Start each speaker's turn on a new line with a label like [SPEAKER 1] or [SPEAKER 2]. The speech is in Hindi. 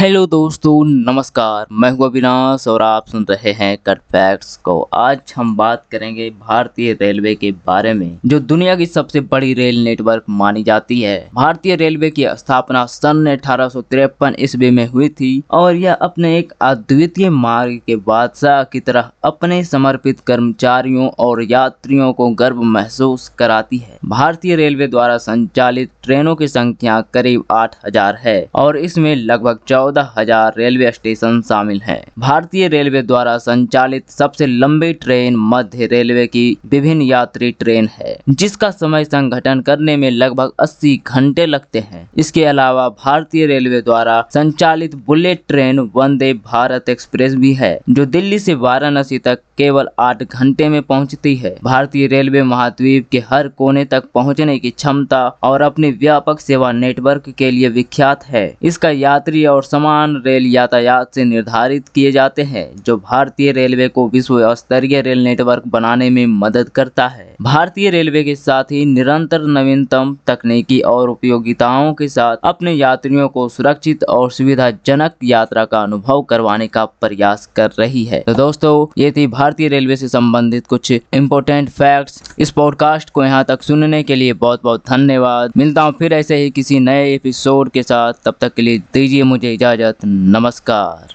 [SPEAKER 1] हेलो दोस्तों, नमस्कार। मैं हूँ अविनाश और आप सुन रहे हैं कट फैक्ट्स को। आज हम बात करेंगे भारतीय रेलवे के बारे में, जो दुनिया की सबसे बड़ी रेल नेटवर्क मानी जाती है। भारतीय रेलवे की स्थापना सन अठारह सौ तिरपन ईस्वी में हुई थी और यह अपने एक अद्वितीय मार्ग के बादशाह की तरह अपने समर्पित कर्मचारियों और यात्रियों को गर्व महसूस कराती है। भारतीय रेलवे द्वारा संचालित ट्रेनों की संख्या करीब आठ हज़ार है और इसमें लगभग चौदह हज़ार रेलवे स्टेशन शामिल हैं। भारतीय रेलवे द्वारा संचालित सबसे लंबी ट्रेन मध्य रेलवे की विभिन्न यात्री ट्रेन है, जिसका समय संगठन करने में लगभग 80 घंटे लगते हैं। इसके अलावा भारतीय रेलवे द्वारा संचालित bullet train Vande Bharat express भी है, जो दिल्ली से वाराणसी तक केवल आठ घंटे में पहुँचती है। भारतीय रेलवे महाद्वीप के हर कोने तक पहुँचने की क्षमता और अपने व्यापक सेवा नेटवर्क के लिए विख्यात है। इसका यात्री और समान रेल यातायात से निर्धारित किए जाते हैं, जो भारतीय रेलवे को विश्व स्तरीय रेल नेटवर्क बनाने में मदद करता है। भारतीय रेलवे के साथ ही निरंतर नवीनतम तकनीकी और उपयोगिताओं के साथ अपने यात्रियों को सुरक्षित और सुविधाजनक यात्रा का अनुभव करवाने का प्रयास कर रही है। तो दोस्तों, ये थी भारतीय रेलवे से संबंधित कुछ इम्पोर्टेंट फैक्ट्स इस पॉडकास्ट को यहाँ तक सुनने के लिए बहुत बहुत धन्यवाद। मिलता हूँ फिर ऐसे ही किसी नए एपिसोड के साथ। तब तक के लिए दीजिए मुझे इजाज़त नमस्कार।